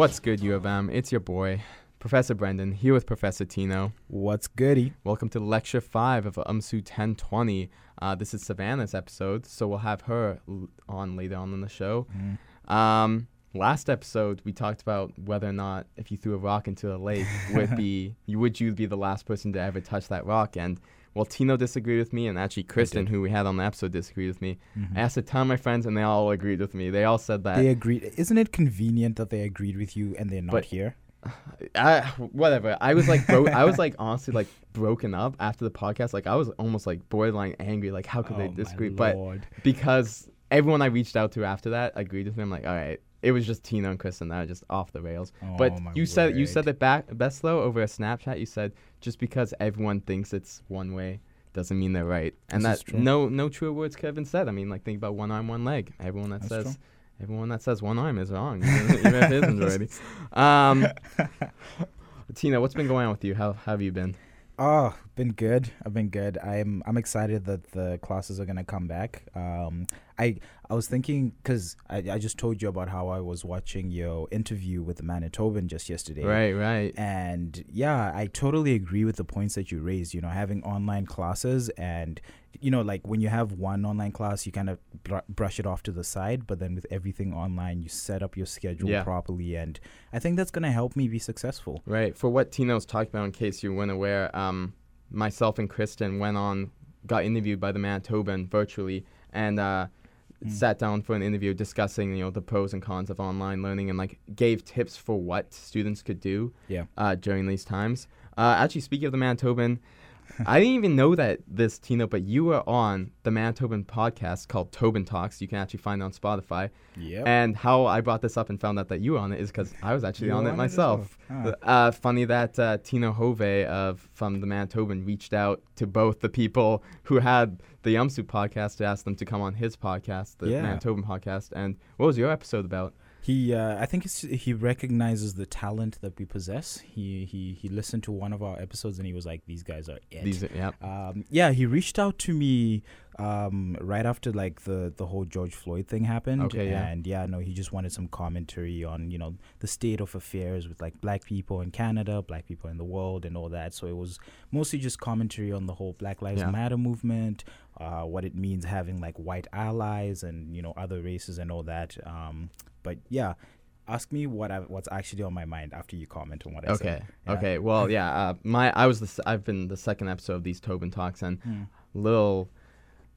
What's good, U of M? It's your boy, Professor Brendan, here with Professor Tino. What's goody? Welcome to Lecture 5 of UMSU 1020. Uh, this is Savannah's episode, so we'll have her l- on later on in the show. Um, last episode, we talked about whether or not if you threw a rock into a lake, would be you would you be the last person to ever touch that rock? And well, Tino disagreed with me, and actually Kristen, who we had on the episode, disagreed with me. Mhm. I asked a ton of my friends, and they all agreed with me. They all said that They agreed. Isn't it convenient that they agreed with you and they're not But- here? I, whatever. I was like, bro- I was like, honestly, like broken up after the podcast. Like, I was almost like borderline angry. Like, how could they Oh, my disagree? But because everyone I reached out to after that agreed with me, I'm like, all right. It was just Tino and Kristen that were just off the rails. but Oh, my you said you said it back best though over a Snapchat. You said just because everyone thinks it's one way doesn't mean they're right, and This is that true. no no truer words could have been said. I mean, like think about one arm, one leg. Everyone that That's says true. everyone that says one arm is wrong, even, even if it isn't already. Um, Tino, what's been going on with you? How, how have you been? Oh, been good. I've been good. I'm I'm excited that the classes are gonna come back. Um, I I was thinking because I, I just told you about how I was watching your interview with the Manitoban just yesterday. Right, right. And yeah, I totally agree with the points that you raised. You know, having online classes and, you know, like when you have one online class, you kind of br- brush it off to the side. But then with everything online, you set up your schedule Yeah. properly. And I think that's going to help me be successful. Right. For what Tino's talking about, in case you weren't aware, um, myself and Kristen went on, got interviewed by the Manitoban virtually, and uh, Mm. sat down for an interview discussing, you know, the pros and cons of online learning and like gave tips for what students could do Yeah. uh, during these times. Uh, actually, speaking of the Manitoban, I didn't even know that this Tino, but you were on the Manitoban podcast called Toban Talks. You can actually find it on Spotify. Yep. And how I brought this up and found out that you were on it is because I was actually on it on it as myself. well? Uh, funny that uh, Tino Hove of from the Manitoban reached out to both the people who had the Umsu podcast to ask them to come on his podcast, the Yeah. Manitoban podcast. And what was your episode about? He, uh, I think it's, he recognizes the talent that we possess. He, he, he listened to one of our episodes and he was like, "These guys are it." These, yeah, Um, yeah, he reached out to me um, right after like the the whole George Floyd thing happened. Okay, yeah. And yeah, no, he just wanted some commentary on you know the state of affairs with like black people in Canada, black people in the world, and all that. So it was mostly just commentary on the whole Black Lives Yeah. Matter movement, uh, what it means having like white allies and you know other races and all that. Um, but yeah. Ask me what I, what's actually on my mind after you comment on what I okay, said. Yeah. okay. Well, yeah. Uh, my I was the I've been the second episode of these Toban talks and Hmm. little.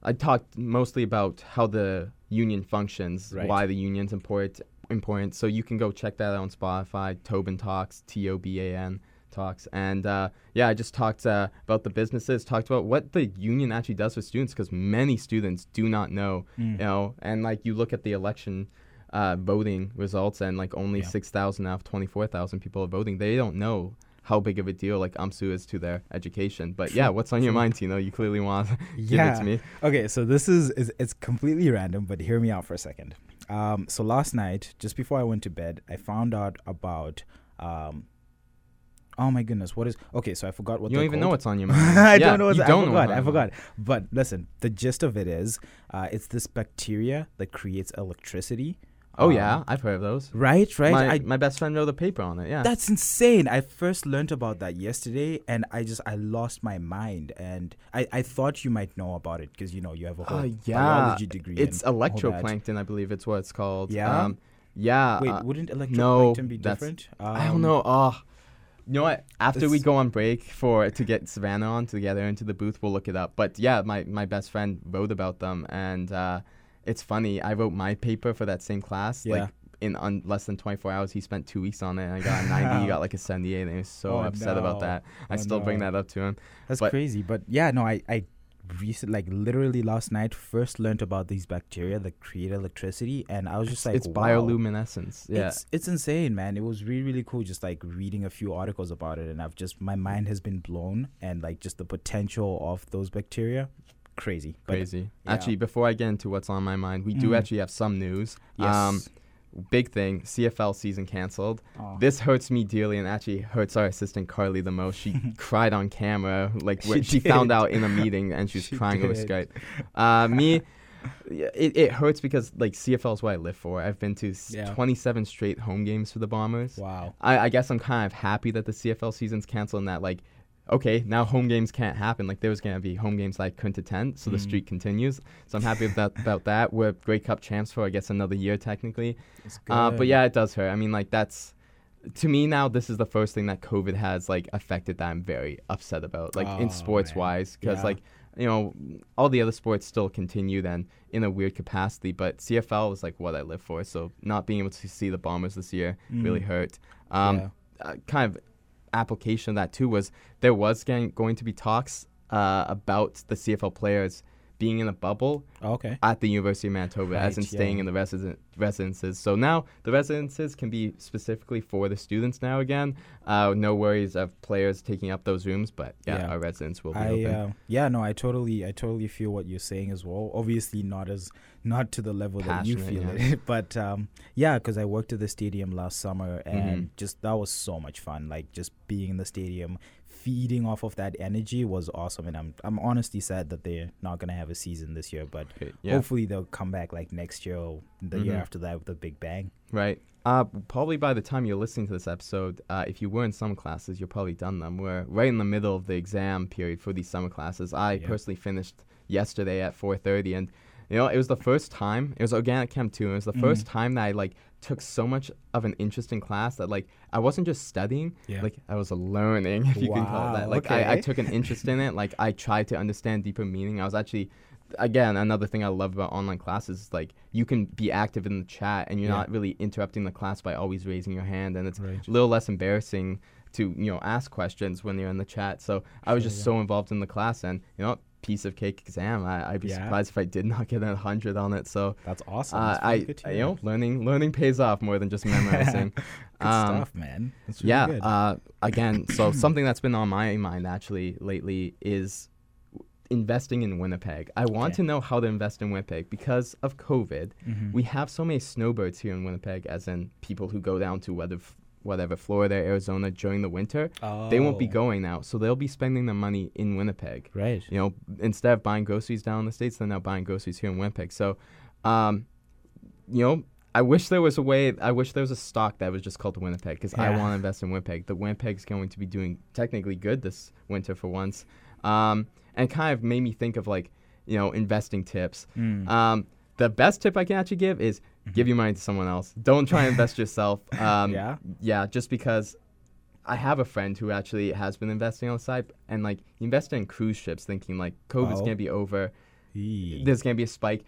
I talked mostly about how the union functions, Right. why the union's important. Important. So you can go check that out on Spotify. Tobin Talks, T O B A N Talks, and uh, yeah, I just talked uh, about the businesses, talked about what the union actually does for students, because many students do not know, Mm. you know, and like you look at the election. Uh, voting results and like only Yeah. 6,000 out of 24,000 people are voting. They don't know how big of a deal like UMSU is to their education. But yeah, what's on your mind, Tino? You clearly want to give it Yeah. to me. Okay, so this is, is it's completely random, but hear me out for a second. Um, so last night, just before I went to bed, I found out about. Um, oh my goodness, what is? Okay, so I forgot what you don't even know what's on your mind. I Yeah, don't know. What's, you I don't forgot. I forgot. But listen, the gist of it is, uh, it's this bacteria that creates electricity. Oh Um, yeah, I've heard of those. Right, right. My, I, my best friend wrote a paper on it. Yeah. That's insane. I first learned about that yesterday, and I just I lost my mind. And I, I thought you might know about it because you know you have a whole Uh, yeah. biology degree. it's and all that. electroplankton, I believe it's what it's called. Yeah? Um, yeah. Wait, uh, wouldn't electroplankton no, be different? I don't Um, know. Oh, you know what? After we go on break for to get Savannah on together into the booth, we'll look it up. But yeah, my, my best friend wrote about them, and uh, it's funny. I wrote my paper for that same class. Yeah. Like in un- less than 24 hours, he spent two weeks on it. And I got a 90. he got like a 78, and he was so Oh, upset about that. I Oh, still bring that up to him. That's but- crazy. But yeah, no, I I recent like literally last night first learned about these bacteria that create electricity, and I was just like, it's wow. bioluminescence. Yeah. It's it's insane, man. It was really really cool just like reading a few articles about it and I've just my mind has been blown and like just the potential of those bacteria crazy. But, Crazy. yeah. Actually, before I get into what's on my mind, we do Mm. actually have some news. yes. Um, big thing CFL season canceled. This hurts me dearly and actually hurts our assistant Carly the most. She cried on camera, like when She she found out in a meeting and she was She crying over did. Skype. Uh, me, it, it hurts because like CFL is what I live for. I've been to Yeah. 27 straight home games for the Bombers. Wow. I, I guess I'm kind of happy that the CFL season's canceled and that like, okay, now home games can't happen. Like there was gonna be home games that I couldn't attend, so the Mm. streak continues. So I'm happy about about that. We're Grey Cup champs for I guess another year technically. Uh, but yeah, it does hurt. I mean, like that's to me now. This is the first thing that COVID has like affected that I'm very upset about, like in Oh, sports man. wise, because Yeah. like you know all the other sports still continue then in a weird capacity, but CFL was like what I live for. So not being able to see the Bombers this year really Mm. hurt. Um, Yeah. uh, kind of application of that too was there was going, to be talks uh, about the CFL players being in a bubble Oh, okay. at the University of Manitoba, as in staying yeah. in the resident residences. So now the residences can be specifically for the students now again. Uh, no worries of players taking up those rooms, but yeah, Yeah. our residents will be I open. uh, yeah no I totally I totally feel what you're saying as well. Obviously not as not to the level that you feel yeah. it, but um, yeah, because I worked at the stadium last summer and Mhm. just that was so much fun. Like just being in the stadium, feeding off of that energy was awesome. And I'm I'm honestly sad that they're not gonna have a season this year, but Okay, yeah, hopefully they'll come back like next year or the year Mhm. after that with a big bang. right. Uh, probably by the time you're listening to this episode, uh, if you were in some classes, you're probably done them. We're right in the middle of the exam period for these summer classes. I Yeah. personally finished yesterday at 4:30, and you know it was the first time. It was organic chem too. And it was the Mhm. first time that I like took so much of an interest in class that like I wasn't just studying, Yeah. like I was learning, if you can call it that. Wow, Like I, I took an interest in it. Like I tried to understand deeper meaning. I was actually, again, another thing I love about online classes is like you can be active in the chat and you're Yeah. not really interrupting the class by always raising your hand, and it's Right. a little less embarrassing to you know ask questions when you're in the chat. So I was just yeah. so involved in the class, and you know. Piece of cake exam. I, I'd be Yeah. surprised if I did not get a hundred on it. So That's awesome. uh, That's I, good to you know, learning learning pays off more than just memorizing. Good Um, stuff, man. That's really yeah. good. Uh, again, so something that's been on my mind actually lately is investing in Winnipeg. I want Okay. to know how to invest in Winnipeg because of COVID. Mhm. We have so many snowbirds here in Winnipeg, as in people who go down to whether, whatever Florida, Arizona during the winter. They won't be Oh, going now, so they'll be spending their money in Winnipeg. Right. You know, instead of buying groceries down in the states, they're now buying groceries here in Winnipeg. So, um, you know, I wish there was a way. I wish there was a stock that was just called the Winnipeg because I want to invest in Winnipeg. The Winnipeg's going to be doing technically good this winter for once, um, and kind of made me think of like, you know, investing tips. Mm. Um, the best tip I can actually give is give your money to someone else. Don't try and invest yourself. Um, yeah. yeah, just because I have a friend who actually has been investing on the side and like he invested in cruise ships thinking like COVID's Oh. gonna be over, Eee. there's gonna be a spike.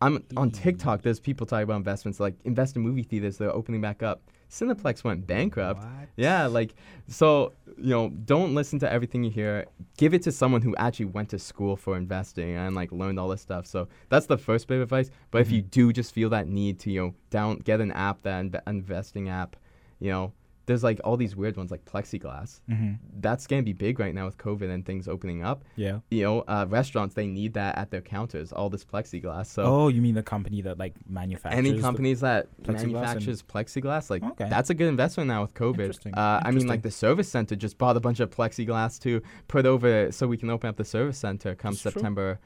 I'm on TikTok, there's people talking about investments like invest in movie theaters, they're opening back up. Cineplex went bankrupt. What? Yeah, like so you know, don't listen to everything you hear. Give it to someone who actually went to school for investing and like learned all this stuff. So that's the first bit of advice. But if you Mhm. do just feel that need to, you know, down get an app that inve- investing app, you know, there's like all these weird ones like plexiglass. Mhm. That's gonna be big right now with COVID and things opening up. Yeah. You know, uh, restaurants they need that at their counters, all this plexiglass. So oh, you mean the company that like manufactures any companies that plexiglass manufactures plexiglass, like Okay. that's a good investment now with COVID. Interesting. Uh, I mean, like the service center just bought a bunch of plexiglass to put over so we can open up the service center come. September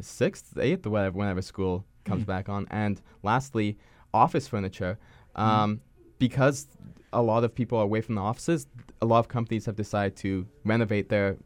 sixth, eighth, whatever, whenever school comes Mhm. back on. And lastly, office furniture. Mm. Um, Because a lot of people are away from the offices, a lot of companies have decided to renovate their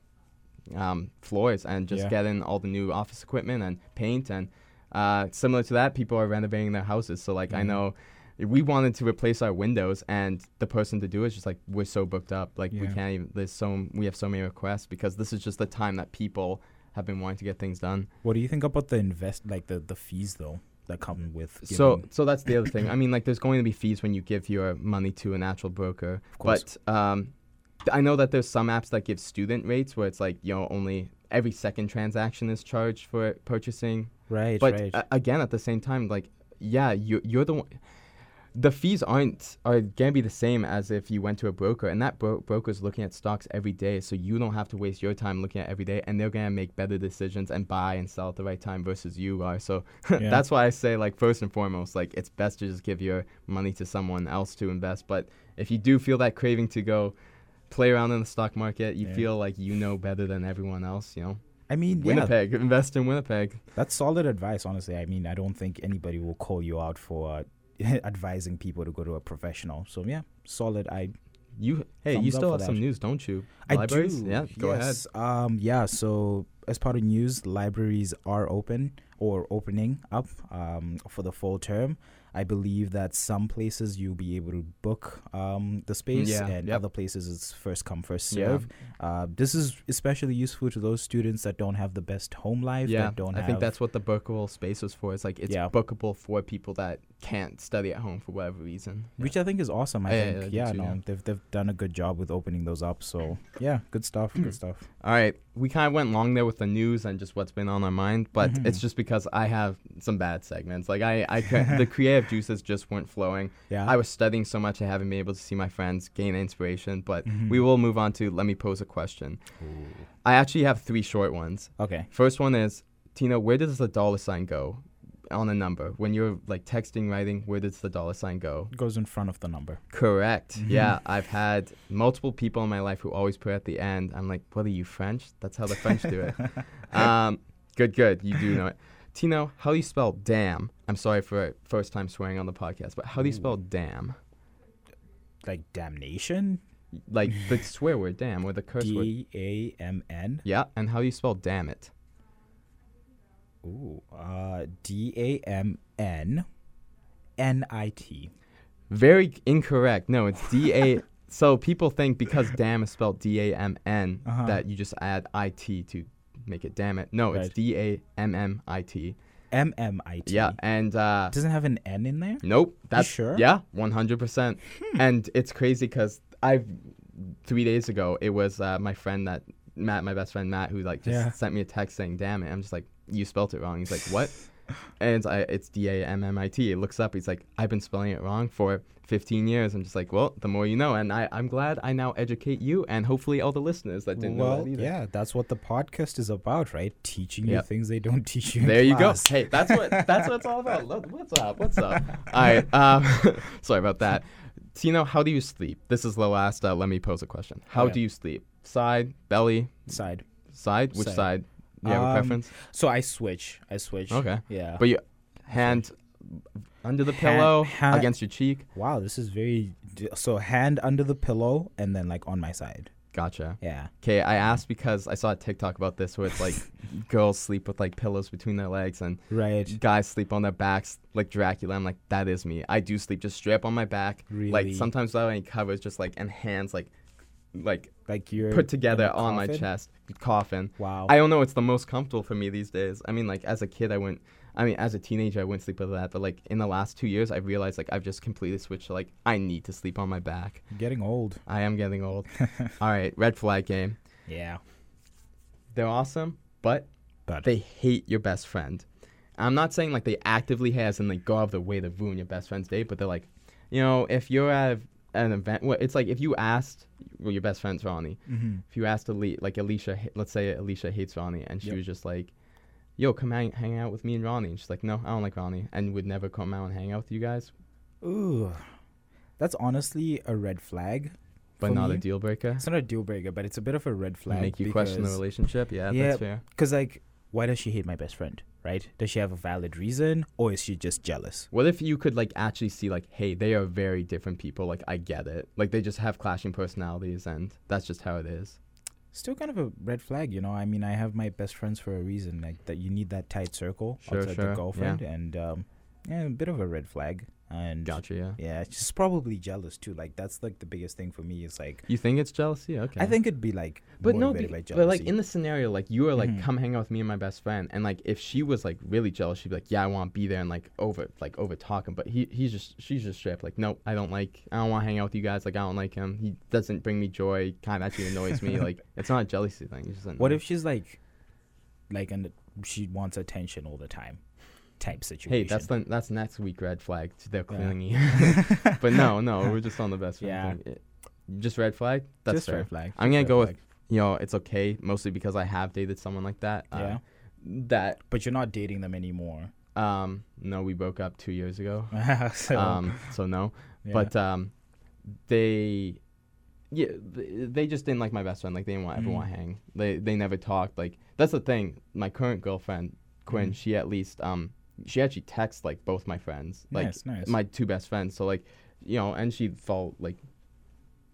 um, floors and just Yeah. get in all the new office equipment and paint and uh, similar to that, people are renovating their houses. So like I Mhm. know we wanted to replace our windows and the person to do it is just like we're so booked up. Like we can't even there's so we have so many requests because this is just the time that people have been wanting to get things done. What do you think about the invest like the the fees though that come with? So giving- so that's the other thing. I mean like there's going to be fees when you give your money to a natural broker. Of course. But um, I know that there's some apps that give student rates where it's like you know only every second transaction is charged for purchasing. right, But right. a- again, at the same time, like yeah, you you're the one. The fees aren't are gonna be the same as if you went to a broker, and that bro- broker's looking at stocks every day, so you don't have to waste your time looking at every day, and they're gonna make better decisions and buy and sell at the right time versus you are. So Yeah. that's why I say like first and foremost, like it's best to just give your money to someone else to invest. But if you do feel that craving to go play around in the stock market, you Yeah. feel like you know better than everyone else, you know, I mean, yeah, Winnipeg, invest in Winnipeg. that's solid advice. Honestly, I mean, I don't think anybody will call you out for uh, advising people to go to a professional. So yeah, solid. I You hey, you Thumbs still have some news, don't you? I Libraries? do. Yeah, go ahead. Um, yeah. So as part of news, libraries are open or opening up um, for the full term. I believe that some places you'll be able to book um, the space, Yeah, and yep. other places it's first come first Yeah. serve. Uh, this is especially useful to those students that don't have the best home life. Yeah, that don't I have think that's what the bookable space is for. It's like it's Yeah. bookable for people that can't study at home for whatever reason. which I think is awesome. I Yeah, yeah, think yeah, no, yeah. they've they've done a good job with opening those up. So yeah, good stuff. good stuff. All right, we kind of went long there with the news and just what's been on our mind, but Mhm. it's just because I have some bad segments. Like I, I the creative juices just weren't flowing. Yeah, I was studying so much, I haven't been able to see my friends, gain inspiration. But Mhm. we will move on to let me pose a question. I actually have three short ones. okay. First one is Tino, where does the dollar sign go on a number when you're like texting, writing? Where does the dollar sign go? Goes in front of the number. Correct. Mhm. Yeah, I've had multiple people in my life who always put at the end. I'm like, what are you French? That's how the French do it. Um, good, good. You do know it. Tino, how do you spell damn? I'm sorry for first time swearing on the podcast, but how do you spell damn? Like damnation. Like the swear word damn or the curse word. D A M N. Yeah, and how do you spell damn it? Ooh. Uh, D A M N N I T. Very incorrect. No, it's D A. so people think because damn is spelled D A M N Uh-huh. that you just add I T to make it damn it. No, it's Right. D A M M I T. M M I T. Yeah, and uh, Doesn't have an N in there. Nope. That's sure? Hmm. Yeah, one hundred percent. And it's crazy because I, three days ago, it was uh, my friend that Matt, my best friend Matt, who like just Yeah. sent me a text saying, "Damn it!" I'm just like, "You spelt it wrong." He's like, "What?" and it's, I, it's D A M M I T. It looks up. He's like, "I've been spelling it wrong for 15 years." I'm just like, "Well, the more you know." And I, I'm glad I now educate you and hopefully all the listeners that didn't know that either. yeah, that's what the podcast is about, right? Teaching you things they don't teach you. in There you go. Hey, that's what that's what it's all about. What's up? What's up? All right. Um, sorry about that. Tino, how do you sleep? This is the last. Uh, let me pose a question. How Okay. do you sleep? Side, belly, Side. side. Which Side. side? You have a Um, preference? So I switch. I switch. Okay. Yeah. But you hand under the Hand- pillow hand- against your cheek. wow, this is very. d- So hand under the pillow and then like on my side. Gotcha. Yeah. Okay, I asked because I saw a TikTok about this where it's like girls sleep with like pillows between their legs and Right. guys sleep on their backs like Dracula. I'm like, that is me. I do sleep just straight up on my back. Really. Like sometimes without any covers, just like and hands like like Like you're put together on my chest, coffin. Wow. I don't know. It's the most comfortable for me these days. I mean, like as a kid, I went. I mean, as a teenager, I wouldn't sleep with that. But like in the last two years, I've realized like I've just completely switched to like I need to sleep on my back. Getting old. I am getting old. All right, red flag game. Yeah. They're awesome, but But they hate your best friend. I'm not saying like they actively has and like go out of their way to ruin your best friend's day, but they're like, you know, if you're at an event, well, it's like if you asked, well, your best friend's Ronnie. mm-hmm. If you asked Ali, like Alicia, let's say Alicia hates Ronnie, and she Yep. was just like, "Yo, come hang, hang out with me and Ronnie," and she's like, "No, I don't like Ronnie," and would never come out and hang out with you guys, Ooh. That's honestly a red flag. but not a deal breaker. It's not a deal breaker, but it's a bit of a red flag. Make you question the relationship. Yeah, Yeah. that's fair. Because, like, why does she hate my best friend, right? Does she have a valid reason, or is she just jealous? What if you could like actually see like, hey, they are very different people. Like I get it. Like they just have clashing personalities, and that's just how it is. Still kind of a red flag, you know. I mean, I have my best friends for a reason. Like that, you need that tight circle Sure, outside sure, the girlfriend, and um, yeah, a bit of a red flag. And Gotcha. Yeah. yeah, she's probably jealous too. Like that's like the biggest thing for me is like You think it's jealousy? Okay. I think it'd be like But no, be- but like in the scenario, like you are like, Mhm. come hang out with me and my best friend, and like if she was like really jealous, she'd be like, yeah, I want to be there and like over like over talk him. But he he's just she's just straight up like, nope, I don't like, I don't want to hang out with you guys. Like I don't like him. He doesn't bring me joy. Kind of actually annoys me. Like it's not a jealousy thing. It's just what if she's like, like, and she wants attention all the time, type situation. Hey, that's the that's next week red flag. They're Yeah. clingy. but no, no, we're just on the best friend Yeah. thing. Just red flag. That's just fair. red flag. I'm gonna red go with flag. You know, it's okay mostly because I have dated someone like that. Uh, yeah, That but you're not dating them anymore. um no, we broke up two years ago. so, um so no yeah. but um they yeah, they just didn't like my best friend. Like they didn't want Mm. to hang. They they never talked. Like that's the thing. My current girlfriend Quinn, Mm. she at least um she actually texts like both my friends, like nice, nice. my two best friends. So like you know, and she fall like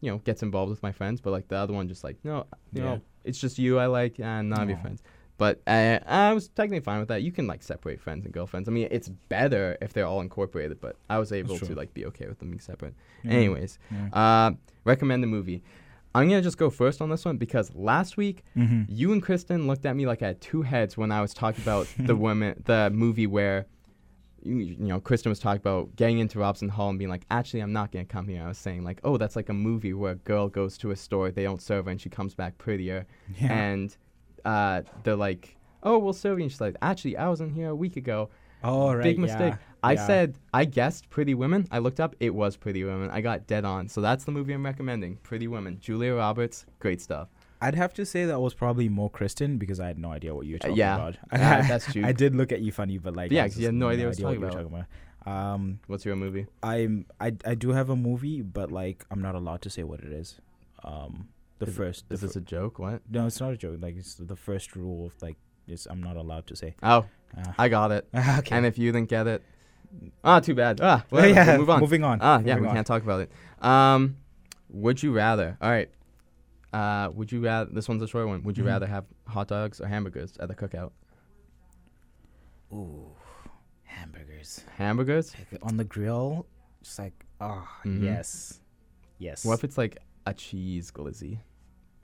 you know gets involved with my friends, but like the other one just like no, you Yeah. know, it's just you I like and none of your friends. But uh, I was technically fine with that. You can like separate friends and girlfriends. I mean, it's better if they're all incorporated, but I was able to like be okay with them being separate. Yeah. Anyways, Yeah. uh, recommend the movie. I'm gonna just go first on this one because last week Mhm. you and Kristen looked at me like I had two heads when I was talking about the woman, the movie where, you, you know, Kristen was talking about getting into Robson Hall and being like, actually, I'm not gonna come here. I was saying like, oh, that's like a movie where a girl goes to a store, they don't serve her, and she comes back prettier, Yeah. and uh, they're like, oh, we'll serve you. And she's like, actually, I was in here a week ago. Oh, right. Big mistake. yeah, I yeah. said I guessed Pretty Women. I looked up, it was Pretty Women. I got dead on. So that's the movie I'm recommending. Pretty Women. Julia Roberts, great stuff. I'd have to say that was probably more Kristen because I had no idea what you were Uh, talking yeah. about. Yeah, that's true. I did look at you funny, but like, Yeah, you had no idea what you were talking about. Um, What's your movie? I'm I I do have a movie, but like I'm not allowed to say what it is. Um, the Is- first. the Is this fir- a joke? What? no, it's not a joke. Like it's the first rule of like, is I'm not allowed to say. Oh, Uh, I got it. okay. And if you didn't get it, ah, too bad. Ah, well, yeah, we'll move on. Moving on. Ah, yeah, Moving we on. can't talk about it. Um, would you rather? All right. Uh, would you rather? This one's a short one. Would you Mhm. rather have hot dogs or hamburgers at the cookout? Ooh, hamburgers Hamburgers. Like, on the grill. Just like, ah, Mhm. yes, yes. What if it's like a cheese glizzy?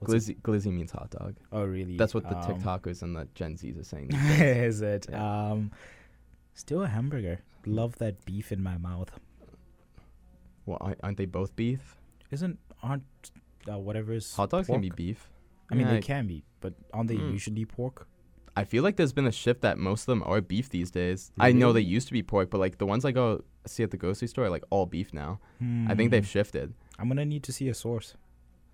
It- Glizzy, glizzy means hot dog. Oh, really? That's what the Um, TikTokers and the Gen Zs are saying. is it? Yeah. Um, still a hamburger. Love that beef in my mouth. well, aren't- they both beef? Isn't aren't uh, whatever's Hot dogs can be beef. I mean, Yeah, they can be, but aren't they Mm. usually pork? I feel like there's been a shift that most of them are beef these days. I know they used to be pork, but like the ones I go see at the grocery store are like all beef now. I think they've Hmm. shifted. I'm gonna need to see a source.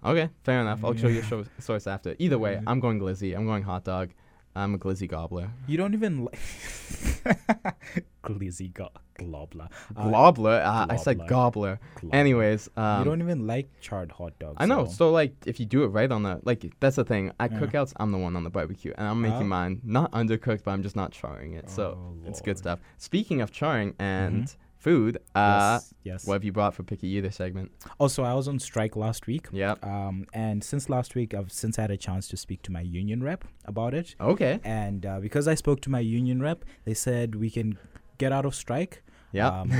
Okay, fair enough. I'll show you a show- source after. Either way, I'm going glizzy. I'm going hot dog. I'm a glizzy gobbler. You don't even like glizzy go- globler. Uh, Globler? Uh, I said gobbler. globler. Anyways, you um, don't even like charred hot dogs. I know. so- So like, if you do it right on the like, that's the thing. At Yeah. cookouts, I'm the one on the barbecue, and I'm making Oh. mine not undercooked, but I'm just not charring it. so Oh, it's good stuff. Speaking of charring and food, uh, yes, yes. what have you brought for picky You this segment? Also, I was on strike last week. Yep. Um, and since last week, I've since had a chance to speak to my union rep about it. Okay. And uh, because I spoke to my union rep, they said we can get out of strike. Yeah. Um,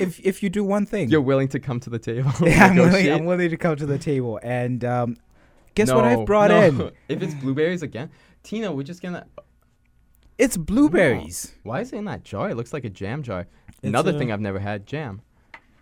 if if you do one thing. You're willing to come to the table. yeah, I'm willing. I'm willing to come to the table. And um, guess what I've brought no. in? if it's blueberries again, Tino, we're just gonna. It's blueberries. Why is it in that jar? It looks like a jam jar. Another a- thing I've never had, jam.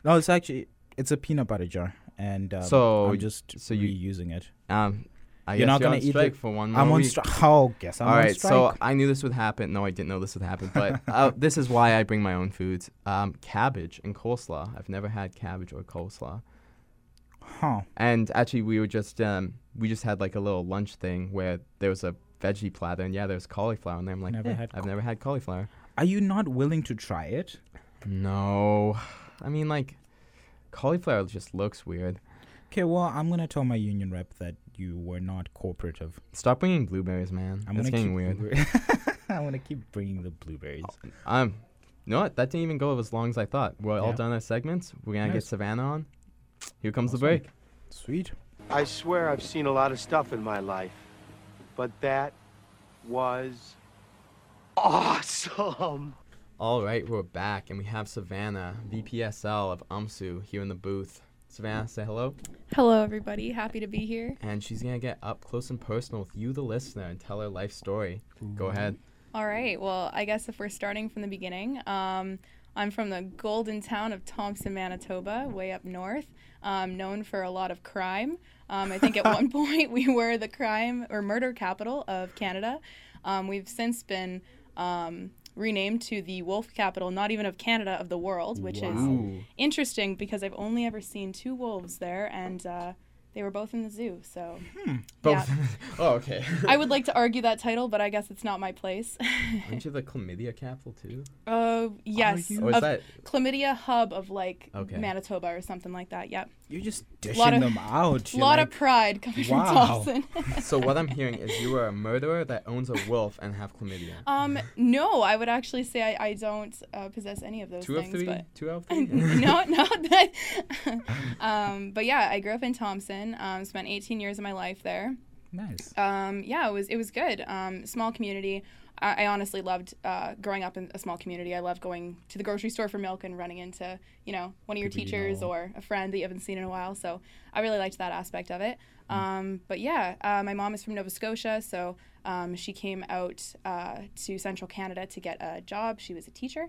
No, it's actually it's a peanut butter jar, and um, So I'm just so you- reusing it. Um, I You're not you're gonna on eat strike it? for one more I'm on strike. Oh, guess I'm All on right, strike. so I knew this would happen. No, I didn't know this would happen, but uh, this is why I bring my own foods. Um, cabbage and coleslaw. I've never had cabbage or coleslaw. huh? And actually, we were just um, we just had like a little lunch thing where there was a veggie platter, and yeah, there's cauliflower, and I'm like, Never eh, I've never had cauliflower. Are you not willing to try it? No, I mean like, cauliflower just looks weird. Okay, well, I'm gonna tell my union rep that you were not cooperative. Stop bringing blueberries, man. I'm It's gonna getting weird. I'm gonna keep bringing the blueberries. Um, you know what? That didn't even go as long as I thought. We're all done our segments. We're gonna get Savannah on. Here comes Awesome. the break. Sweet. I swear I've seen a lot of stuff in my life, but that was awesome. All right, we're back, and we have Savannah, VPSL of UMSU, here in the booth. Savannah, say hello. Hello, everybody. Happy to be here. And she's gonna get up close and personal with you, the listener, and tell her life story. Go ahead. All right. Well, I guess if we're starting from the beginning, um, I'm from the golden town of Thompson, Manitoba, way up north, um, known for a lot of crime. Um, I think at one point we were the crime or murder capital of Canada. Um, we've since been um, renamed to the wolf capital, not even of Canada, of the world, which is interesting because I've only ever seen two wolves there, and uh, they were both in the zoo. So Both. Yeah. oh, okay. I would like to argue that title, but I guess it's not my place. Aren't you the chlamydia capital too? uh, yes, you? Or is that chlamydia hub of like Okay. Manitoba or something like that. Yep. You're just Lot dishing of- them out. A lot like, of pride coming Wow. from Thompson. so? What I'm hearing is you are a murderer that owns a wolf and have chlamydia. um, no, I would actually say I, I don't uh, possess any of those Two of things. three. But Two out of three. no, no. That, um, but yeah, I grew up in Thompson. Um, spent 18 years of my life there. nice. Um, yeah, it was it was good. Um, small community. I, I honestly loved uh, growing up in a small community. I loved going to the grocery store for milk and running into you know one of your teachers or a friend that you haven't seen in a while. So I really liked that aspect of it. Um, but yeah, uh, my mom is from Nova Scotia, so um, she came out uh, to Central Canada to get a job. She was a teacher,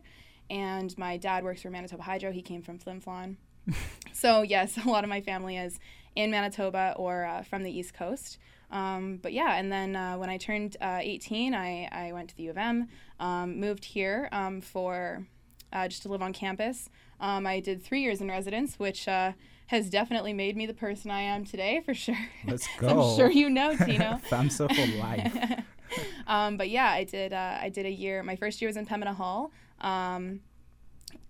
and my dad works for Manitoba Hydro. He came from Flin Flon. so yes, a lot of my family is in Manitoba or uh, from the East Coast. Um, but yeah, and then uh, when I turned uh, 18, I, I went to the U of M, um, moved here um, for uh, just to live on campus. Um, I did three years in residence, which uh, has definitely made me the person I am today, for sure. Let's go. I'm sure you know, Tino. FAMSA for life. um, but yeah, I did. Uh, I did a year. My first year was in Pembina Hall, um,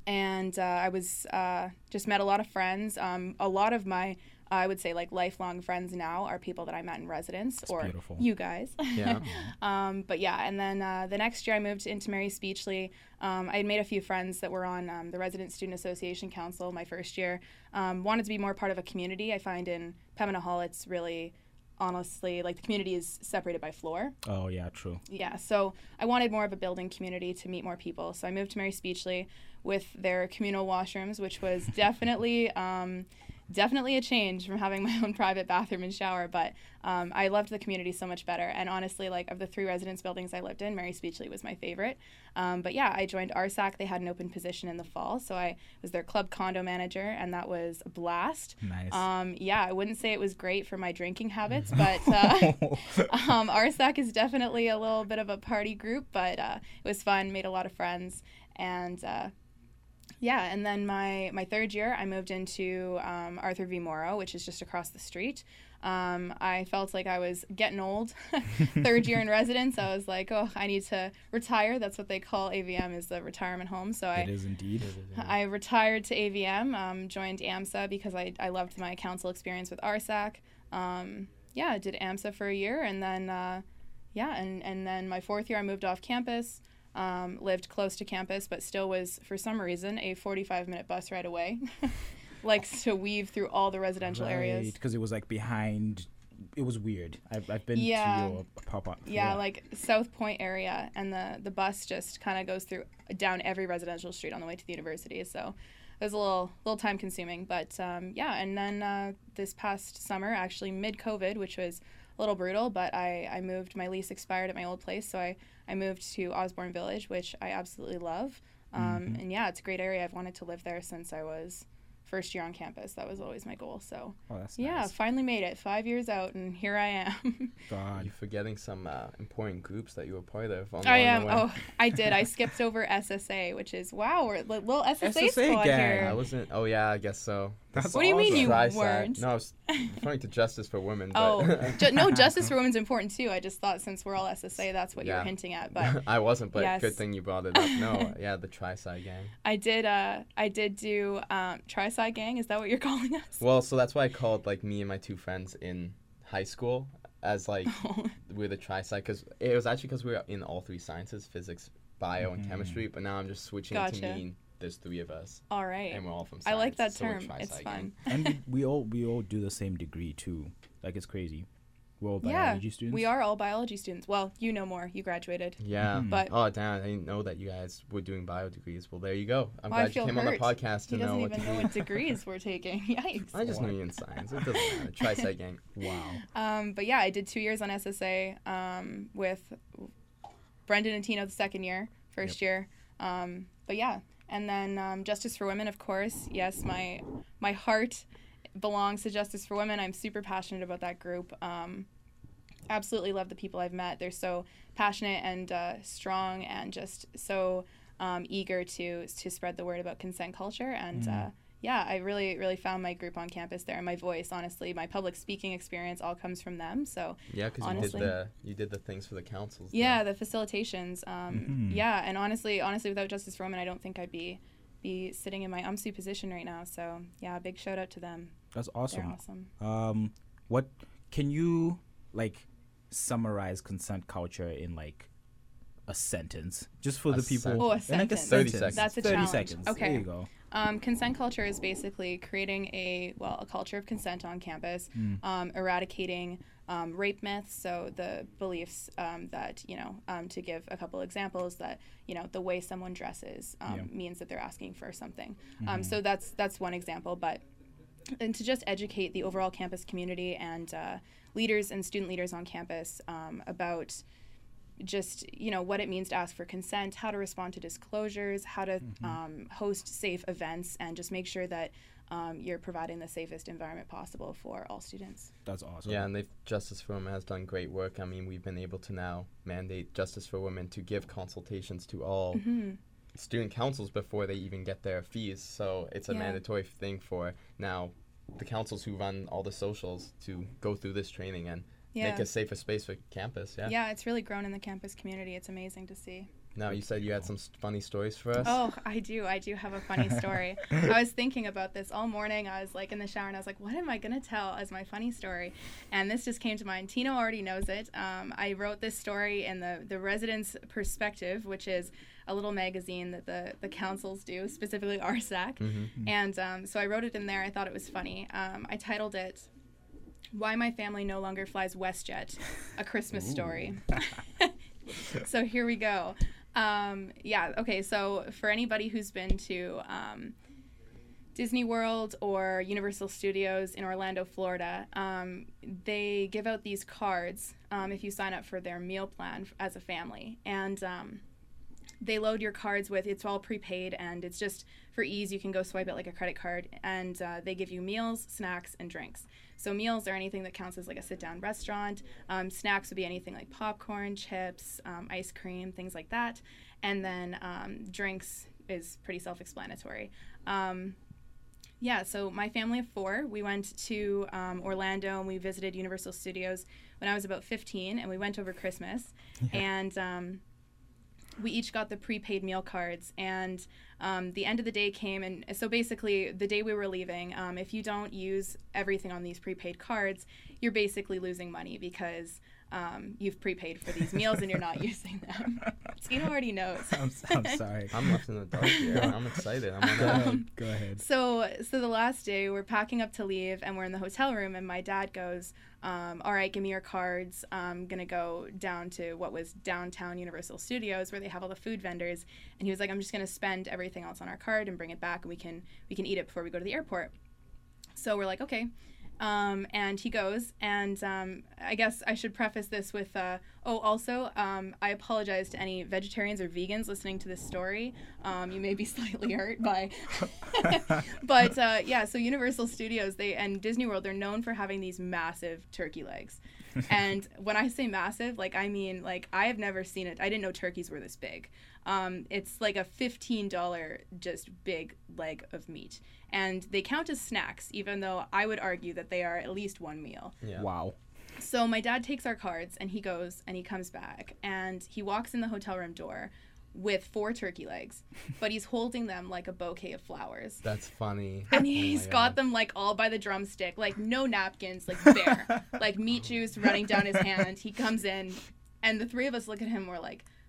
and uh, I was uh, just met a lot of friends. Um, a lot of my, I would say, like lifelong friends now are people that I met in residence or beautiful. you guys. Yeah. um, but yeah, and then uh, the next year I moved into Mary Speechley. Um, I had made a few friends that were on um, the Resident Student Association Council my first year. Um, wanted to be more part of a community. I find in Pembina Hall it's really honestly like the community is separated by floor Oh yeah, true. yeah so i wanted more of a building community to meet more people so i moved to mary speechley with their communal washrooms which was definitely um, definitely a change from having my own private bathroom and shower but um, i loved the community so much better. And honestly like of the three residence buildings i lived in mary speechley was my favorite. Um, but yeah i joined RSAC they had an open position in the fall so i was their club condo manager and that was a blast. Nice. um, yeah, I wouldn't say it was great for my drinking habits, but uh, um, RSAC is definitely a little bit of a party group, but uh, it was fun, made a lot of friends, and uh, yeah. And then my my third year, I moved into um, Arthur V. Mauro, which is just across the street. Um, I felt like I was getting old. third year in residence, I was like, oh, I need to retire. That's what they call AVM, is the retirement home. So I it is indeed. I retired to AVM, um, joined AMSA because I, I loved my council experience with RSAC. Um, yeah, I did AMSA for a year, and then uh, yeah, and, and then my fourth year I moved off campus, um, lived close to campus, but still was for some reason a 45 minute bus ride away. Likes to weave through all the residential areas. because it was like behind. It was weird. I've, I've been Yeah. to your pop up. Yeah, like South Pointe area, and the the bus just kind of goes through down every residential street on the way to the university. So it was a little little time consuming, but um, yeah. And then uh, this past summer, actually mid COVID, which was a little brutal, but I I moved. My lease expired at my old place, so I I moved to Osborne Village, which I absolutely love. Um, And yeah, it's a great area. I've wanted to live there since I was first year on campus. That was always my goal. So Oh, that's yeah, nice. finally made it. Five years out, and here I am. God. You're forgetting some uh, important groups that you were part of. On I along am. the way. Oh, I did. I skipped over SSA, which is wow, we're a little SSA, SSA squad gang. I wasn't. Oh yeah, I guess so. That's What do you mean you Tri-side. weren't? No, I was referring to Justice for Women. But Oh, ju- no, justice for women's important too. I just thought since we're all SSA, that's what you Yeah. were hinting at. But I wasn't. But Yes. good thing you brought it up. No, yeah, the Tri-Side Gang. I did. Uh, I did do um, Tri-Side Gang. Is that what you're calling us? Well, so that's why I called like me and my two friends in high school as like Oh. we're the tri-side because it was actually because we were in all three sciences physics bio and Mhm. chemistry but now i'm just switching it to mean there's three of us all right. and we're all from I like that science, so term. It's fun. and we, we all we all do the same degree too. Like it's crazy. We're all Yeah, biology students. we are all biology students. Well, you know more. You graduated. yeah Mhm. But oh damn i didn't know that you guys were doing bio degrees well there you go i'm Well, glad you feel came on the podcast to he know doesn't what even know what degrees we're taking. Yikes. i just What? knew you in science it doesn't matter tri-side gang Wow. Um, but yeah, I did two years on SSA um, with Brendan and Tino the second year, first year. Um, but yeah, and then um, Justice for Women, of course. Yes, my my heart belongs to Justice for Women. I'm super passionate about that group. Um, absolutely love the people I've met. They're so passionate and uh, strong, and just so um, eager to to spread the word about consent culture. And uh, yeah, I really, really found my group on campus there and my voice. Honestly, my public speaking experience all comes from them. So Yeah, because you did the you did the things for the councils. yeah, the facilitations. Um, Mhm. Yeah, and honestly, honestly, without Justice for Women, I don't think I'd be be sitting in my UMSU position right now. So yeah, big shout out to them. That's They're awesome. awesome. Um, what can you like summarize consent culture in like a sentence, just for A the people? sentence. Oh, a in, like, sentence. 30 seconds. That's a Thirty challenge. seconds. Okay. There you go. Um, consent culture is basically creating a well a culture of consent on campus, Mm. um, eradicating um, rape myths. So the beliefs um, that you know um, to give a couple examples that you know the way someone dresses um, Yeah. means that they're asking for something. Um, so that's that's one example, but and to just educate the overall campus community and uh, leaders and student leaders on campus um, about just you know what it means to ask for consent how to respond to disclosures how to um, host safe events and just make sure that um, you're providing the safest environment possible for all students That's awesome. Yeah, and they've Justice for Women has done great work. I mean, we've been able to now mandate Justice for Women to give consultations to all Mm-hmm. student councils before they even get their fees. So it's a Yeah. mandatory thing for now the councils who run all the socials to go through this training and yeah make a safer space for campus. Yeah. yeah it's really grown in the campus community it's amazing to see Now you said you had some funny stories for us. Oh, I do. I do have a funny story. I was thinking about this all morning. I was like in the shower and I was like, what am I going to tell as my funny story? And this just came to mind. Tino already knows it. Um, I wrote this story in the, the Resident's Perspective, which is a little magazine that the, the councils do, specifically RSAC. Mhm. And um, so I wrote it in there. I thought it was funny. Um, I titled it, Why My Family No Longer Flies WestJet A Christmas Story. so here we go. Um, yeah, okay, so for anybody who's been to um, Disney World or Universal Studios in Orlando, Florida, um, they give out these cards um, if you sign up for their meal plan f- as a family. And um, they load your cards with it's all prepaid and it's just for ease you can go swipe it like a credit card and uh, they give you meals snacks and drinks so meals are anything that counts as like a sit down restaurant. Um, snacks would be anything like popcorn chips um, ice cream things like that. And then um, drinks is pretty self-explanatory. Um, yeah, so my family of four, we went to um, Orlando and we visited Universal Studios when I was about 15, and we went over Christmas. And um, we each got the prepaid meal cards. And um, the end of the day came, and so basically, the day we were leaving, um, if you don't use everything on these prepaid cards, you're basically losing money because um, you've prepaid for these meals and you're not using them. Tino already knows. I'm, s- I'm sorry. I'm left in the dark here. I'm excited. I'm Go on ahead. Um, Go ahead. So, so the last day, we're packing up to leave, and we're in the hotel room, and my dad goes, um, "All right, give me your cards. I'm gonna go down to what was downtown Universal Studios, where they have all the food vendors." And he was like, "I'm just gonna spend everything else on our card and bring it back, and we can we can eat it before we go to the airport." So we're like, "Okay." Um, and he goes, and um, I guess I should preface this with, uh, oh, also, um, I apologize to any vegetarians or vegans listening to this story. Um, you may be slightly hurt by, but uh, yeah. So Universal Studios, they and Disney World, they're known for having these massive turkey legs. and when I say massive, like I mean like I have never seen it. I didn't know turkeys were this big. Um, it's like a fifteen dollar just big leg of meat, and they count as snacks, even though I would argue that they are at least one meal. Yeah. Wow. So my dad takes our cards and he goes and he comes back and he walks in the hotel room door with four turkey legs, but he's holding them like a bouquet of flowers. That's funny. And Oh my he's God. got them like all by the drumstick, like no napkins, like bare, like meat juice running down his hand. He comes in, and the three of us look at him. We're like, wh-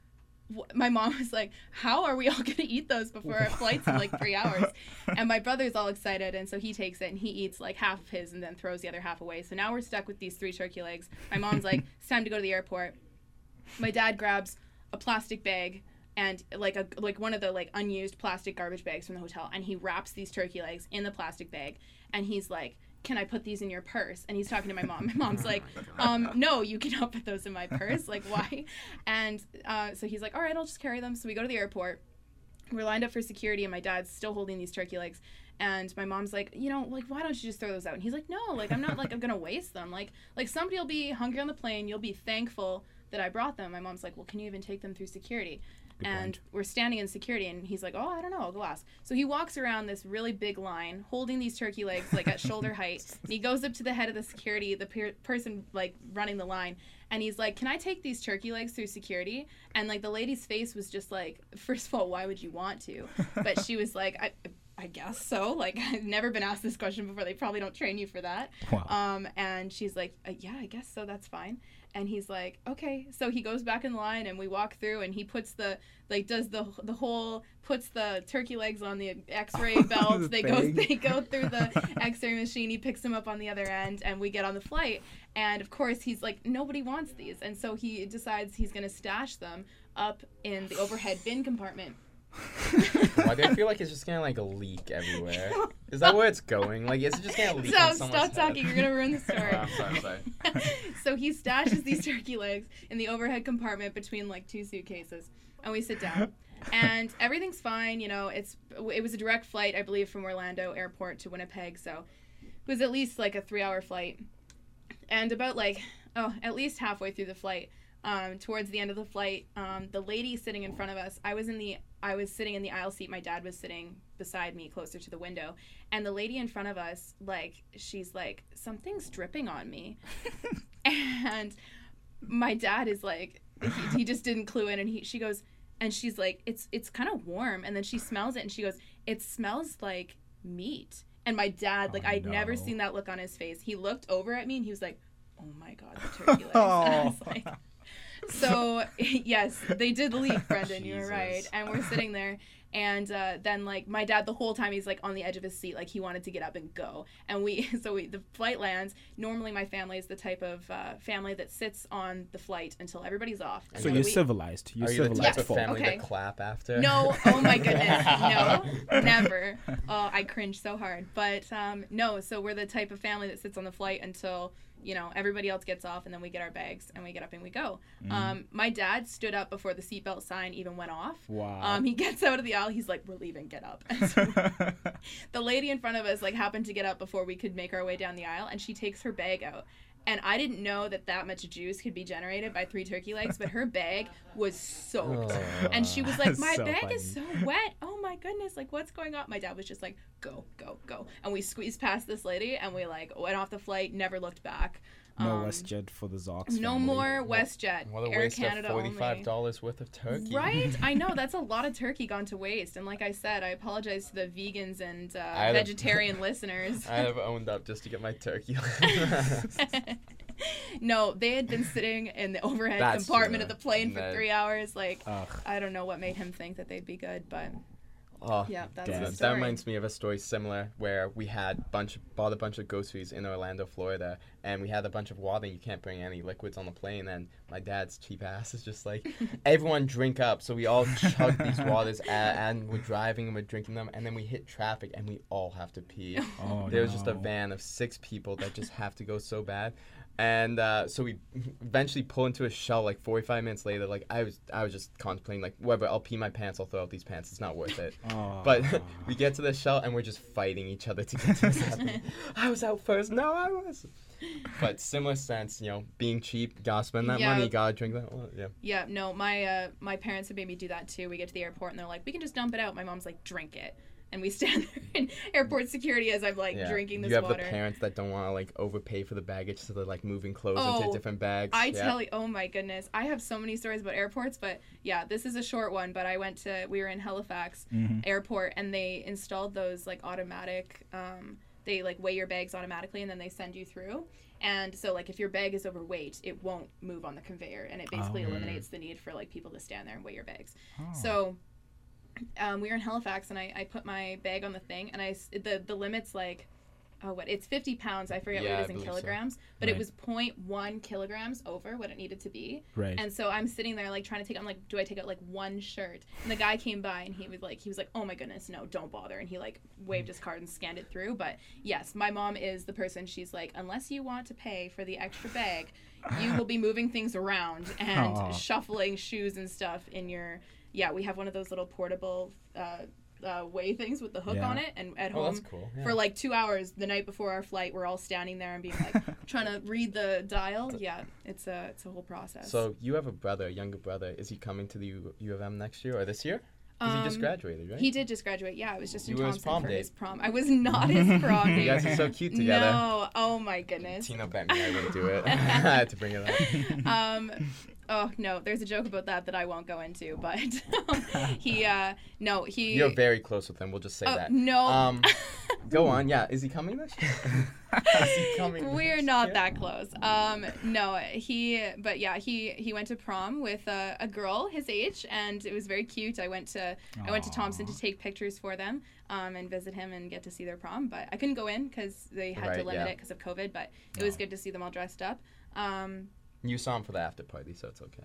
my mom was like, "How are we all gonna eat those before our flight's in like three hours?" And my brother's all excited, and so he takes it and he eats like half of his, and then throws the other half away. So now we're stuck with these three turkey legs. My mom's like, "It's time to go to the airport." My dad grabs a plastic bag and like a like one of the like unused plastic garbage bags from the hotel and he wraps these turkey legs in the plastic bag and he's like can I put these in your purse? And he's talking to my mom. My mom's like, um, no, you cannot put those in my purse. Like, why? And uh, so he's like, all right, I'll just carry them. So we go to the airport. We're lined up for security, and my dad's still holding these turkey legs. And my mom's like, you know, like, why don't you just throw those out? And he's like, no, like, I'm not like I'm gonna waste them. Like, like somebody will be hungry on the plane. You'll be thankful that I brought them. My mom's like, well, can you even take them through security? And point. we're standing in security and he's like oh i don't know i'll go ask so he walks around this really big line holding these turkey legs like at shoulder height and he goes up to the head of the security the per- person like running the line and he's like can i take these turkey legs through security and like the lady's face was just like first of all why would you want to but she was like i I guess so. Like I've never been asked this question before. They probably don't train you for that. Wow. Um, and she's like, uh, "Yeah, I guess so. That's fine." And he's like, "Okay." So he goes back in line, and we walk through, and he puts the like does the the whole puts the turkey legs on the X-ray The belts. they go they go through the X-ray machine. He picks them up on the other end, and we get on the flight. And of course, he's like, nobody wants these, and so he decides he's gonna stash them up in the overhead bin compartment. Why do I feel like it's just gonna like leak everywhere? Is that where it's going? Like, is it just gonna leak? Stop! Stop head? talking. You're gonna ruin the story. Oh, I'm sorry, I'm sorry. so he stashes these turkey legs in the overhead compartment between like two suitcases, and we sit down, and everything's fine. You know, it's it was a direct flight, I believe, from Orlando Airport to Winnipeg, so it was at least like a three-hour flight, and about like oh, at least halfway through the flight. Um, towards the end of the flight, um, the lady sitting in front of us, I was in the I was sitting in the aisle seat. My dad was sitting beside me, closer to the window, and the lady in front of us, like she's like something's dripping on me, and my dad is like he, he just didn't clue in, and he she goes and she's like it's it's kind of warm, and then she smells it, and she goes it smells like meat, and my dad like Oh, I'd never seen that look on his face. He looked over at me and he was like, oh my god, the turkey legs. And I was Oh. Like. So yes, they did leak, Brendan. You were right. And we're sitting there, and uh, then like my dad, the whole time he's like on the edge of his seat, like he wanted to get up and go. And we, so we, the flight lands. Normally, my family is the type of uh, family that sits on the flight until everybody's off. And So you're we- civilized. You're Are you the civilized type of family Okay. to clap after? No, oh my goodness, no, never. Oh, I cringe so hard. But um, no, so we're the type of family that sits on the flight until you know everybody else gets off, and then we get our bags and we get up and we go. Um, my dad stood up before the seatbelt sign even went off. Wow. Um, he gets out of the aisle. He's like, "We're leaving. Get up." So the lady in front of us like happened to get up before we could make our way down the aisle, and she takes her bag out. And I didn't know that that much juice could be generated by three turkey legs, but her bag was soaked. Oh. And she was like, "My So bag is so wet. Oh my goodness! Like, what's going on?" My dad was just like, "Go, go, go!" And we squeezed past this lady, and we like went off the flight, never looked back. No Um, WestJet for the Zox. No family. more WestJet. What a Air waste Canada of Forty-five dollars worth of turkey. Right? I know that's a lot of turkey gone to waste. And like I said, I apologize to the vegans and uh, I'd have- vegetarian listeners. I have owned up just to get my turkey. no, they had been sitting in the overhead That's compartment true. of the plane for No. three hours. Like, Ugh. I don't know what made him think that they'd be good, but oh, yeah, that's Damn. the That, story. that reminds me of a story similar where we had bunch bought a bunch of groceries in Orlando, Florida, and we had a bunch of water. and You can't bring any liquids on the plane, and my dad's cheap ass is just like, everyone drink up. So we all chug these waters, a and we're driving and we're drinking them, and then we hit traffic and we all have to pee. Oh, there was just a oh, van of six people that just have to go so bad. And uh, so we eventually pull into a shell like 45 minutes later. Like I was, I was just contemplating like, whatever. I'll pee my pants. I'll throw out these pants. It's not worth it. Oh. But we get to the shell and we're just fighting each other to get to this happening. I was out first. No, I was. But similar sense, you know, being cheap, gotta spend that Yeah. money, gotta drink that. Well, yeah. Yeah, no, my uh, my parents have made me do that too. We get to the airport and they're like, "We can just dump it out." My mom's like, "Drink it," and we stand there in airport security as I'm like yeah. drinking this you have water. the parents that don't want to like overpay for the baggage, so they're like moving clothes Oh, into different bags. I yeah. tell you, oh my goodness, I have so many stories about airports, but yeah, this is a short one. But I went to, we were in Halifax Mhm. airport, and they installed those like automatic, um, they like weigh your bags automatically, and then they send you through. And so, like, if your bag is overweight, it won't move on the conveyor, and it basically Oh. eliminates the need for like people to stand there and weigh your bags. Oh. So um, we were in Halifax, and I, I put my bag on the thing, and I the the limit's like, oh what? It's fifty pounds. I forget Yeah, what I it is in believe so. kilograms, but it was 0.1 kilograms over what it needed to be. right. And so I'm sitting there like trying to take. I'm like, do I take out like one shirt? And the guy came by, and he was like, he was like, oh my goodness, no, don't bother. And he like waved his card and scanned it through. But yes, my mom is the person. She's like, unless you want to pay for the extra bag, you will be moving things around and Aw. shuffling shoes and stuff in your yeah we have one of those little portable uh, uh, weigh things with the hook Yeah. on it and at Oh, home that's cool. Yeah. for like two hours the night before our flight we're all standing there and being like trying to read the dial. Yeah, it's a it's a whole process. So you have a brother, a younger brother. Is he coming to the U, U of M next year or this year? Because he just Um, graduated, right? He did just graduate. Yeah, I was just in You were his prom for date. his prom. I was not his prom date. You guys are so cute together. No, oh my goodness. Tino bet me I wouldn't do it. I had to bring it up. um, oh no, there's a joke about that that I won't go into, but he, uh, no, he. You're very close with him. We'll just say Oh, that. no. Um, go on. Yeah. Is he coming this year? is he coming? We're not year? that close. Um, no, he, but yeah, he he went to prom with a, a girl his age, and it was very cute. I went to I went to Thompson to take pictures for them, um, and visit him and get to see their prom. But I couldn't go in because they had to limit yeah. it because of COVID. But it was good to see them all dressed up. Um, You saw him for the after party, so it's okay.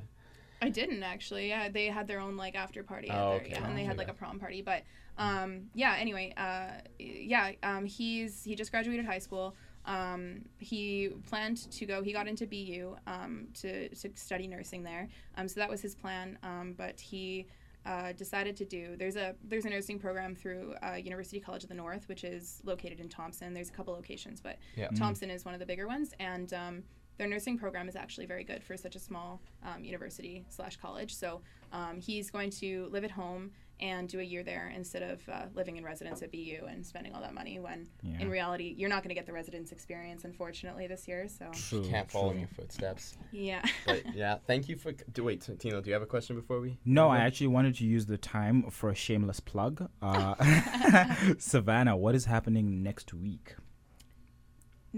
I didn't actually. Yeah, they had their own like after party. Oh, their- okay. Yeah, and they had like a prom party. But um, yeah. Anyway, uh, yeah. Um, he's he just graduated high school. Um, he planned to go. He got into BU um, to to study nursing there. Um, so that was his plan. Um, but he. Uh, decided to do there's a there's a nursing program through uh, University College of the North, which is located in Thompson. There's a couple locations, but Yeah. Thompson is one of the bigger ones, and um, their nursing program is actually very good for such a small um, university slash college. So um, he's going to live at home and do a year there instead of uh, living in residence at BU and spending all that money. When Yeah. in reality, you're not going to get the residence experience, unfortunately, this year. So True, Can't follow in your footsteps. yeah. But yeah, thank you for. Do, wait, Tino, do you have a question before we? No, I actually wanted to use the time for a shameless plug. Uh, Savannah, what is happening next week?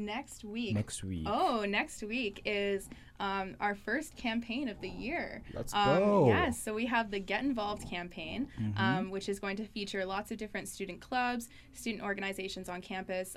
Next week. Next week. Oh, next week is um, our first campaign of the year. Let's um, go. Yes, so we have the Get Involved campaign, Mm-hmm. um, which is going to feature lots of different student clubs, student organizations on campus.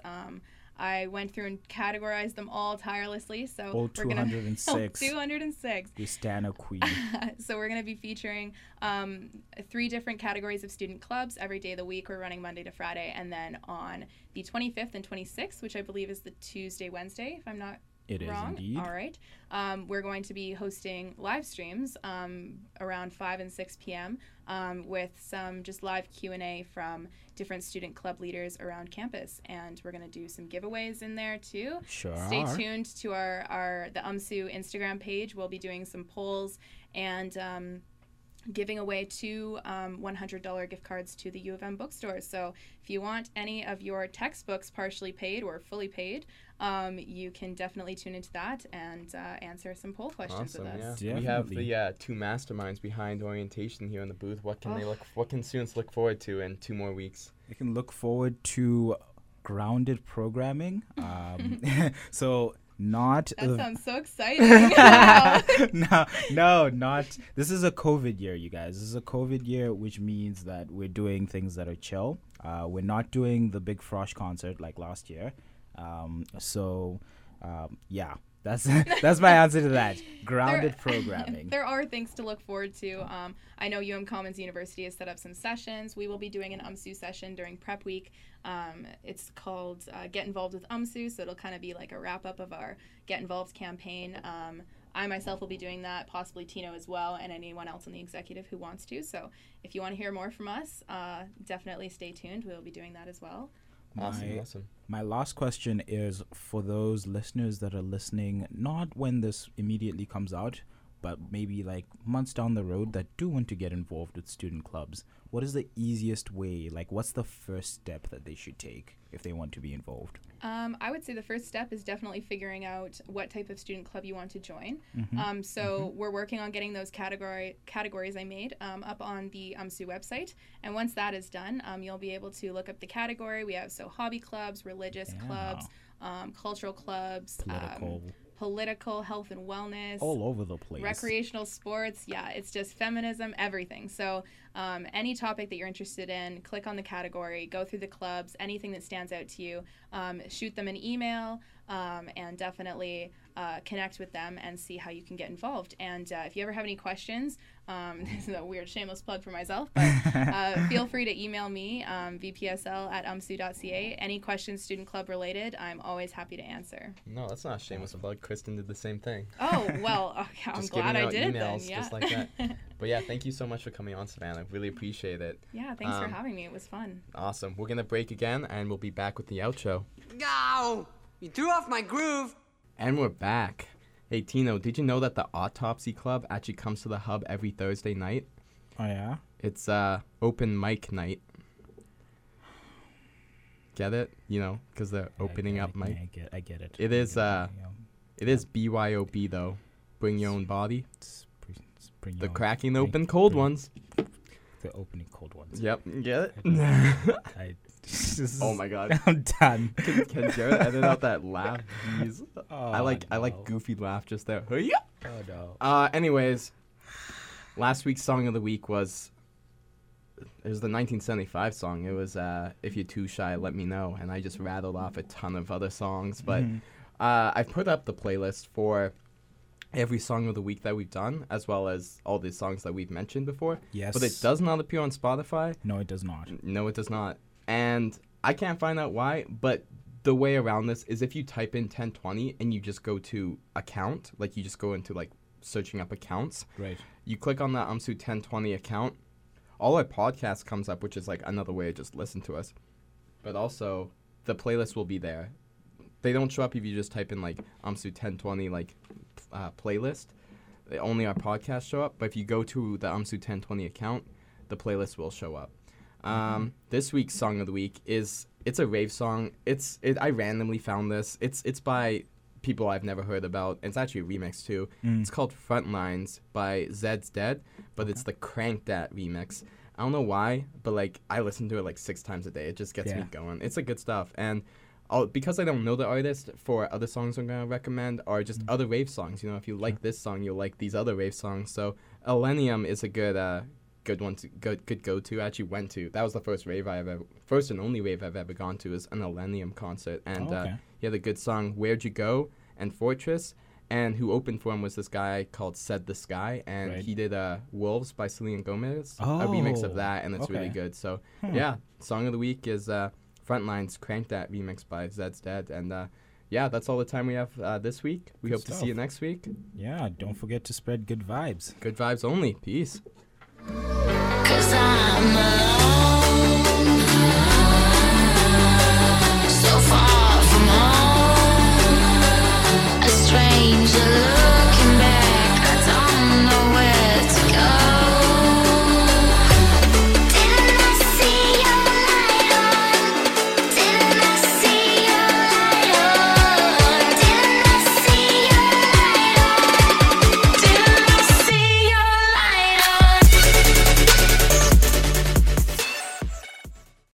I went through and categorized them all tirelessly. So All we're gonna 206. 206. We stand a queen. so we're going to be featuring um, three different categories of student clubs every day of the week. We're running Monday to Friday, and then on the 25th and 26th, which I believe is the Tuesday, Wednesday, if I'm not It is wrong. indeed. All right. Um, we're going to be hosting live streams um, around 5 and 6 p.m. Um, with some just live Q&A from different student club leaders around campus. And we're going to do some giveaways in there too. Sure. Stay tuned to our, our the UMSU Instagram page. We'll be doing some polls and um, giving away two um, $100 gift cards to the U of M bookstores. So if you want any of your textbooks partially paid or fully paid, um, you can definitely tune into that and uh, answer some poll questions Awesome. with us. Yeah. We have the uh, two masterminds behind orientation here in the booth. What can they Oh. look? What can students look forward to in two more weeks? You can look forward to grounded programming. Um, so not That the- sounds so exciting. No, no, not. This is a COVID year, you guys. This is a COVID year, which means that we're doing things that are chill. Uh, we're not doing the big Frosh concert like last year. Um, so, um, yeah, that's that's my answer to that. Grounded programming. there are things to look forward to. Um, I know UM Commons University has set up some sessions. We will be doing an UMSU session during prep week. Um, it's called uh, Get Involved with UMSU, so it'll kind of be like a wrap up of our Get Involved campaign. Um, I myself will be doing that, possibly Tino as well, and anyone else in the executive who wants to. So if you want to hear more from us, uh, definitely stay tuned. We'll be doing that as well. Awesome. My- Awesome. My last question is for those listeners that are listening, not when this immediately comes out, but maybe like months down the road that do want to get involved with student clubs. What is the easiest way? Like, what's the first step that they should take if they want to be involved? Um, I would say the first step is definitely figuring out what type of student club you want to join. Mm-hmm. Um, so we're working on getting those category categories I made um, up on the UMSU website, and once that is done, um, you'll be able to look up the category. We have so hobby clubs, religious Yeah. clubs, um, cultural clubs, um, Political, political, health and wellness, all over the place. recreational sports. Yeah it's just feminism everything. So um, any topic that you're interested in click on the category go through the clubs anything that stands out to you um, shoot them an email um, and definitely uh, connect with them and see how you can get involved. And uh, if you ever have any questions um, this is a weird shameless plug for myself but uh, feel free to email me um, vpsl at umsu.ca any questions student club related i'm always happy to answer No, that's not a shameless plug. Kristen did the same thing. oh well okay, i'm Just glad i out did it then emails yeah just like that. But yeah, thank you so much for coming on, Savannah. I really appreciate it. Yeah, thanks for Um, having me. It was fun. Awesome. We're gonna break again, and we'll be back with the outro. No! You threw off my groove. And we're back. Hey Tino, did you know that the Autopsy Club actually comes to the hub every Thursday night? Oh yeah. It's uh open mic night. Get it? You know, because they're opening I, up I, mic. I get. I get it. It I is, uh, It is BYOB though. Bring your own body. it's pre- it's bring The cracking open cold bring- ones. The opening cold ones. Yep. Get it? I, oh my god. I'm done. Can, can Jared edit out that laugh? Jeez. I Oh, like I like goofy laugh just there. Oh no. Uh, anyways, last week's song of the week was it was the 1975 song. It was uh, "If You're Too Shy, Let Me Know," and I just rattled off a ton of other songs. But Mhm. uh, I put up the playlist for every song of the week that we've done, as well as all the songs that we've mentioned before. Yes. But it does not appear on Spotify. No, it does not. No, it does not. And I can't find out why, but the way around this is if you type in 1020 and you just go to account, like you just go into like searching up accounts, Right. you click on that UMSU 1020 account, all our podcast comes up, which is like another way to just listen to us. But also, the playlist will be there. They don't show up if you just type in like UMSU 1020 like uh, playlist. They only our podcasts show up. But if you go to the UMSU 1020 account, the playlist will show up. Um, This week's song of the week is it's a rave song. It's it, I randomly found this. It's it's by people I've never heard about. It's actually a remix too. Mm. It's called Frontlines by Zeds Dead, but it's the Crank That remix. I don't know why, but like I listen to it like six times a day. It just gets me going. It's a good stuff, and I'll, because I don't know the artist, for other songs I'm gonna recommend are just other rave songs. You know, if you like this song, you'll like these other rave songs. So Illenium is a good uh good one to good good go to. I actually went to that was the first rave I ever first and only rave I've ever gone to is an Illenium concert, and Oh, uh, he had a good song "Where'd You Go" and "Fortress." And who opened for him was this guy called Said the Sky, and Right. he did uh, "Wolves" by Selena Gomez, a remix Oh, of that, and it's really good. So Hmm. yeah, song of the week is uh, "Frontlines" Crank That remix by Zeds Dead, and uh, yeah, that's all the time we have uh, this week. We Good hope to see you next week. Yeah. Don't forget to spread good vibes. Good vibes only. Peace strange love